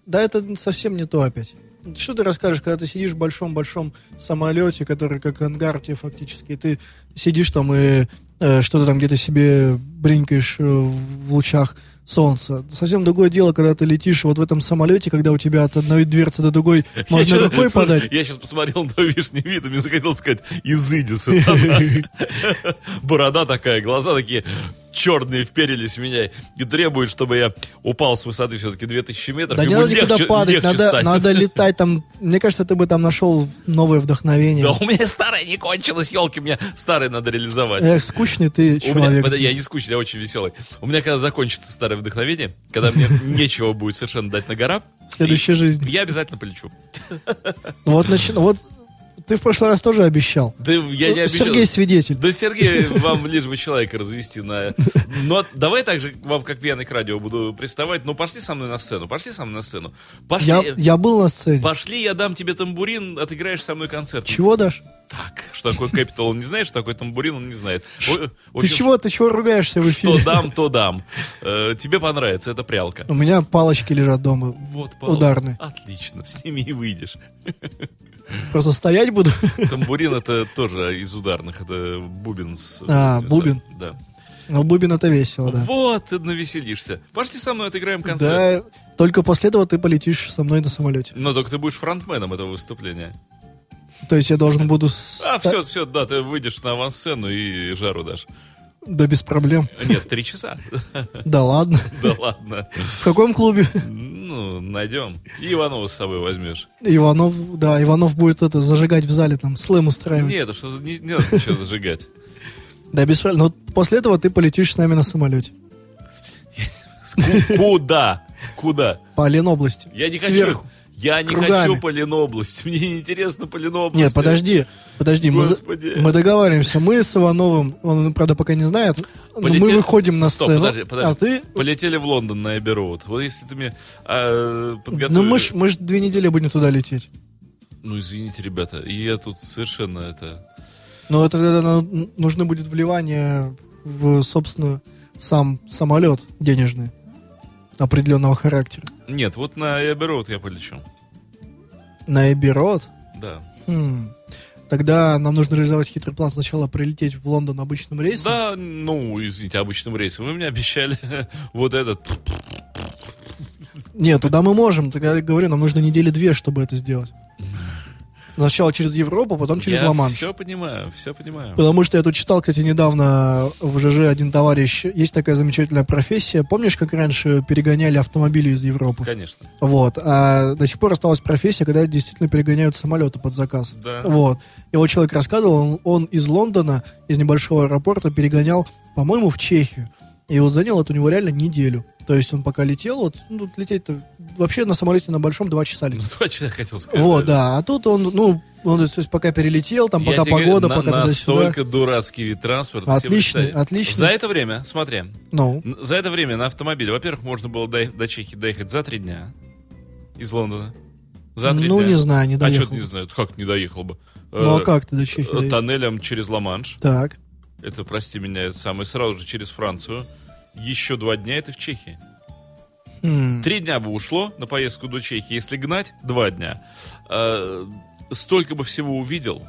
Да, это совсем не то опять. Что ты расскажешь, когда ты сидишь в большом-большом самолете, который как ангар тебе фактически, ты сидишь там и э, что-то там где-то себе бринкаешь э, в лучах солнца. Совсем другое дело, когда ты летишь вот в этом самолете, когда у тебя от одной дверцы до другой можно я рукой слушай, подать. Я сейчас посмотрел на твой вишний вид, и мне захотелось сказать «Изыдиса». Борода такая, глаза такие черные вперились в меня и требуют, чтобы я упал с высоты все-таки 2000 метров. Да не надо никуда легче- падать, легче надо, станет. надо летать там. Мне кажется, ты бы там нашел новое вдохновение. Да у меня старая не кончилась, елки, мне старое надо реализовать. Эх, скучный ты У меня, человек. я не скучный, я очень веселый. У меня когда закончится старое вдохновение, когда мне нечего будет совершенно дать на гора, В следующей жизни. я обязательно полечу. Вот, начи- вот ты в прошлый раз тоже обещал. Да я не обещал. Сергей свидетель. Да, Сергей, вам лишь бы человека развести на... Но давай так же к вам, как пьяный к радио, буду приставать. Ну, пошли со мной на сцену, пошли со мной на сцену. Пошли, Я, я был на сцене. пошли, я дам тебе тамбурин, отыграешь со мной концерт. Чего дашь? Так, что такое капитал, он не знает, что такое тамбурин, он не знает. Ты чего, ты чего ругаешься в эфире? Что дам, то дам. Э, тебе понравится, это прялка. У меня палочки лежат дома. Вот. Ударные. Отлично, с ними и выйдешь. Просто стоять буду. Тамбурин это тоже из ударных, это бубен с... А, бубен. Да. Но бубен это весело, да. Вот, ты навеселишься. Пошли со мной отыграем концерт. Да, только после этого ты полетишь со мной на самолете. Но только ты будешь фронтменом этого выступления. То есть я должен буду... А, все, все, да, ты выйдешь на авансцену и жару дашь. Да без проблем. Нет, три часа. Да ладно. Да ладно. В каком клубе? Ну, найдем. И Иванова с собой возьмешь. Иванов, да, Иванов будет это зажигать в зале, там, слэм устраивать. Нет, что не, не надо ничего зажигать. Да, без проблем. Но после этого ты полетишь с нами на самолете. Ку- Куда? Куда? По Ленобласти. Я не хочу. Сверху. Я не Кругами. хочу по Ленобласти. Мне не интересно по Ленобласти. Нет, подожди, подожди, мы, Господи. мы договариваемся, мы с Ивановым, он, правда, пока не знает, но Полетели- мы выходим на Стоп, сцену, подожди, подожди. а ты... Полетели в Лондон на Эбби Роуд. Вот если ты мне а, Ну, подготовишь... мы ж, мы ж две недели будем туда лететь. Ну, извините, ребята, и я тут совершенно это... Но это тогда нужно будет вливание в, собственно, сам самолет денежный определенного характера. Нет, вот на Эбби я полечу. На Эбби-Рот? Да. Хм. Тогда нам нужно реализовать хитрый план. Сначала прилететь в Лондон обычным рейсом. Да, ну, извините, обычным рейсом. Вы мне обещали вот этот... Нет, туда мы можем. Так я говорю, нам нужно недели две, чтобы это сделать. Сначала через Европу, потом через Ла-Манш. все понимаю, все понимаю. Потому что я тут читал, кстати, недавно в ЖЖ один товарищ. Есть такая замечательная профессия. Помнишь, как раньше перегоняли автомобили из Европы? Конечно. Вот. А до сих пор осталась профессия, когда действительно перегоняют самолеты под заказ. Да. Вот. И вот человек рассказывал, он, он из Лондона, из небольшого аэропорта перегонял, по-моему, в Чехию. И вот занял это у него реально неделю. То есть он пока летел, вот, ну, тут лететь-то вообще на самолете на большом два часа Ну, летит. то, что я хотел сказать. Вот, да. А тут он, ну, он, то есть, пока перелетел, там, Я пока говорю, погода, на- пока туда-сюда. Настолько дурацкий вид транспорта. представить. отличный. За это время, смотри, Ну, за это время на автомобиле, во-первых, можно было до, до Чехии доехать за три дня из Лондона. За три ну дня. не знаю, не А доехал. что ты не знаю, как не доехал бы? Ну, а Э, как ты до Чехии доедешь? Тоннелем через Ла-Манш. Так. Это, прости меня, это самое, сразу же через Францию. Еще два дня это в Чехии. Хм. Три дня бы ушло на поездку до Чехии. Если гнать, два дня. А, столько бы всего увидел,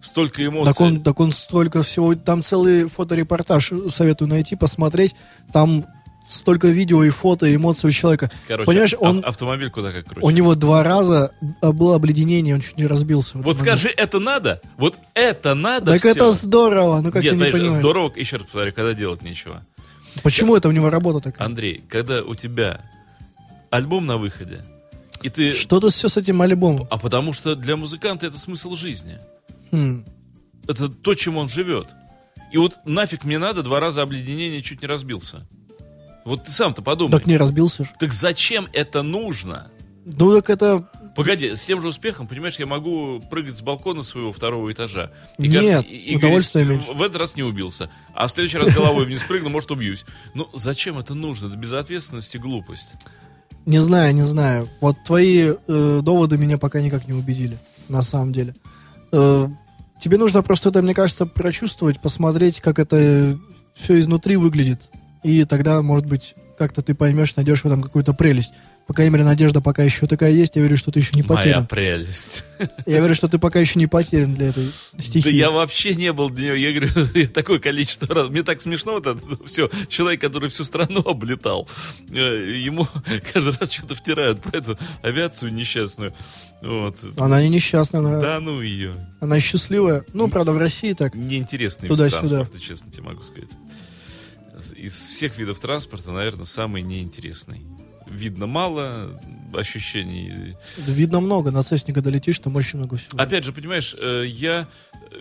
столько эмоций. Так он, так он столько всего, там целый фоторепортаж советую найти, посмотреть, там столько видео и фото, и эмоций у человека. Короче, Понимаешь, ав- он, автомобиль куда как круче. у него два раза а, было обледенение, он чуть не разбился. Вот момент. скажи, это надо? Вот это надо Так всё? это здорово, ну как Нет, ты не понимаешь, здорово, еще раз повторю, когда делать нечего. Почему это у него работа такая? Андрей, когда у тебя альбом на выходе, и ты... Что-то все с этим альбомом. А потому что для музыканта это смысл жизни. Хм. Это то, чем он живет. И вот нафиг мне надо, два раза обледенение чуть не разбился. Вот ты сам-то подумай. Так не разбился же. Так зачем это нужно? Ну так это... Погоди, с тем же успехом, понимаешь, я могу прыгать с балкона своего второго этажа. Нет, удовольствия говорить, меньше. В этот раз не убился. А в следующий раз головой вниз прыгну, может, убьюсь. Ну, зачем это нужно? Это безответственность и глупость. Не знаю, не знаю. Вот твои э, доводы меня пока никак не убедили, на самом деле. Э, тебе нужно просто это, мне кажется, прочувствовать, посмотреть, как это все изнутри выглядит. И тогда, может быть, как-то ты поймешь, найдешь в этом какую-то прелесть. По крайней мере, надежда пока еще такая есть. Я верю, что ты еще не Моя потерян. прелесть. Я верю, что ты пока еще не потерян для этой стихии. Да я вообще не был для нее. Я говорю, я такое количество раз. Мне так смешно вот это все. Человек, который всю страну облетал, э, ему каждый раз что-то втирают про эту авиацию несчастную. Вот. Она не несчастная, она, Да ну ее. она счастливая. Ну, правда, в России так. Неинтересный Туда-сюда. транспорта, честно тебе могу сказать. Из всех видов транспорта, наверное, самый неинтересный. Видно мало ощущений. Видно много. На Цесне, когда летишь, там очень много всего. Опять же, понимаешь, э, я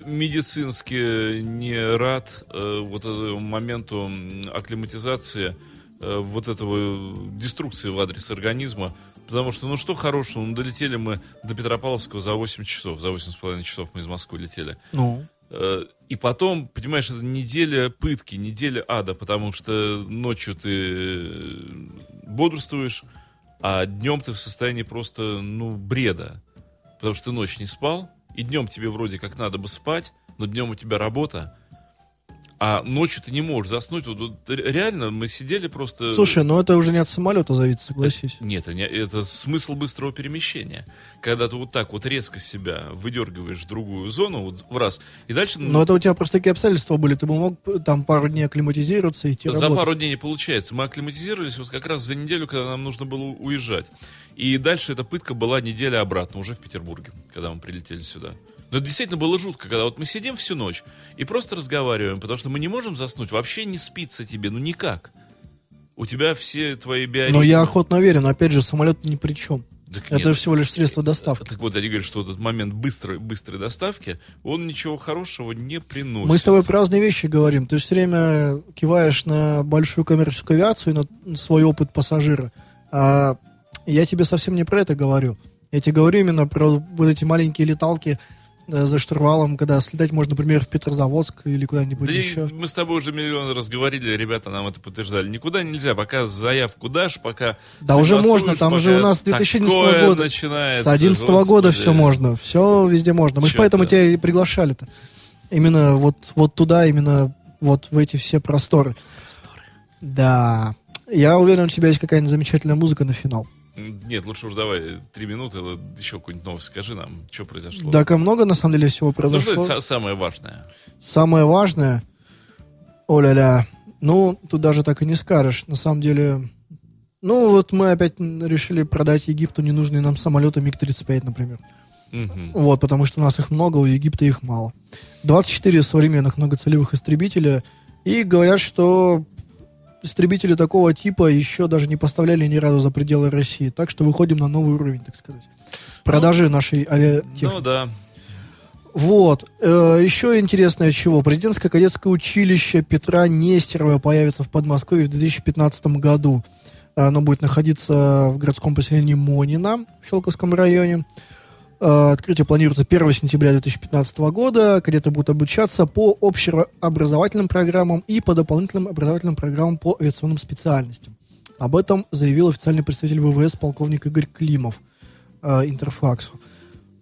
медицински не рад э, вот этому моменту акклиматизации э, вот этого деструкции в адрес организма. Потому что, ну что хорошего, ну долетели мы до Петропавловского за 8 часов, за 8,5 часов мы из Москвы летели. Ну, Э, И потом, понимаешь, это неделя пытки, неделя ада, потому что ночью ты э, бодрствуешь, а днем ты в состоянии просто, ну, бреда. Потому что ты ночь не спал, и днем тебе вроде как надо бы спать, но днем у тебя работа, а ночью ты не можешь заснуть. Вот, вот реально мы сидели просто... слушай, ну это уже не от самолета зависит, согласись. Нет, это, это смысл быстрого перемещения. Когда ты вот так вот резко себя выдергиваешь в другую зону, вот в раз, и дальше... Но это у тебя просто такие обстоятельства были. Ты бы мог э, там пару дней акклиматизироваться и идти За работать. пару дней не получается. Мы акклиматизировались вот как раз за неделю, когда нам нужно было уезжать. И дальше эта пытка была неделя обратно, уже в Петербурге, когда мы прилетели сюда. Но это действительно было жутко, когда вот мы сидим всю ночь и просто разговариваем, потому что мы не можем заснуть, вообще не спится тебе, ну никак. У тебя все твои биоритмы... Но я охотно верю, но опять же, самолет ни при чем. Так Это нет, всего лишь средство доставки. Так вот, они говорят, что этот момент быстрой, быстрой доставки, он ничего хорошего не приносит. Мы с тобой про разные вещи говорим. Ты все время киваешь на большую коммерческую авиацию и на свой опыт пассажира. А я тебе совсем не про это говорю. Я тебе говорю именно про вот эти маленькие леталки э, за штурвалом, когда слетать можно, например, в Петрозаводск или куда-нибудь Да еще. мы с тобой уже миллион раз говорили, ребята нам это подтверждали. Никуда нельзя, пока заявку дашь, пока... Да уже можно, там же у нас с 2011 такое года. начинается. С 11 года господи. все можно. Все везде можно. Мы же поэтому это? тебя и приглашали-то. Именно вот, вот туда, именно вот в эти все просторы. Да. Я уверен, у тебя есть какая-нибудь замечательная музыка на финал. Нет, лучше уж давай три минуты, еще какую-нибудь новость скажи нам, что произошло. Так и много, на самом деле, всего ну что произошло. это са- самое важное? Самое важное, о-ля-ля, ну, тут даже так и не скажешь. На самом деле, ну, вот мы опять решили продать Египту ненужные нам самолеты МиГ-35, например. Мгм. Вот, потому что у нас их много, у Египта их мало. 24 современных многоцелевых истребителя. И говорят, что истребители такого типа еще даже не поставляли ни разу за пределы России. Так что выходим на новый уровень, так сказать. Продажи нашей авиатехники. Ну да. Вот. Э, еще интересное чего. Президентское кадетское училище Петра Нестерова появится в Подмосковье в 2015 году. Оно будет находиться в городском поселении Монина в Щелковском районе. Э, Открытие планируется 1 сентября 2015 года. Кадеты будут обучаться по общеобразовательным программам и по дополнительным образовательным программам по авиационным специальностям. Об этом заявил официальный представитель ВВС полковник Игорь Климов э, Интерфаксу.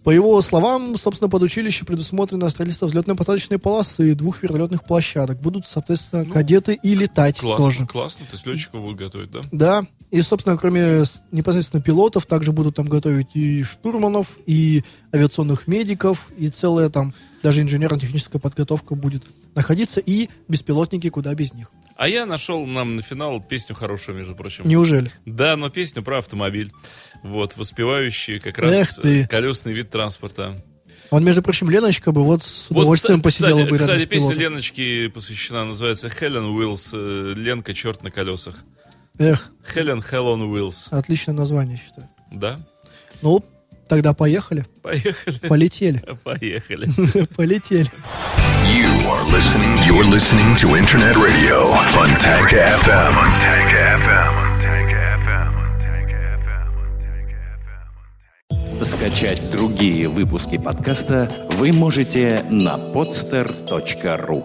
По его словам, собственно, под училище предусмотрено строительство взлетно-посадочной полосы, двух вертолетных площадок. Будут, соответственно, кадеты и летать Классно, тоже. классно. То есть летчиков будут готовить, да? Да, и, собственно, кроме с- непосредственно пилотов, также будут там готовить и штурманов, и авиационных медиков, и целая там даже инженерно-техническая подготовка будет находиться, и беспилотники куда без них. А я нашел нам на финал песню хорошую, между прочим. Неужели? Да, но песню про автомобиль. Вот, воспевающий как раз э, колесный вид транспорта. Он, между прочим, Леночка бы вот с Вот, удовольствием кстати, посидела бы рядом Кстати, песня. Леночки посвящена, называется Хелен Уиллс. э, Ленка, черт на колесах. Эх, Хелен Хелен Уиллс. отличное название, считаю. Да? Ну, тогда поехали. Поехали. Полетели. Поехали. Полетели. You are listening. You're listening to Internet Radio, Funtank FM. Funtank FM. Скачать другие выпуски подкаста вы можете на podster.ru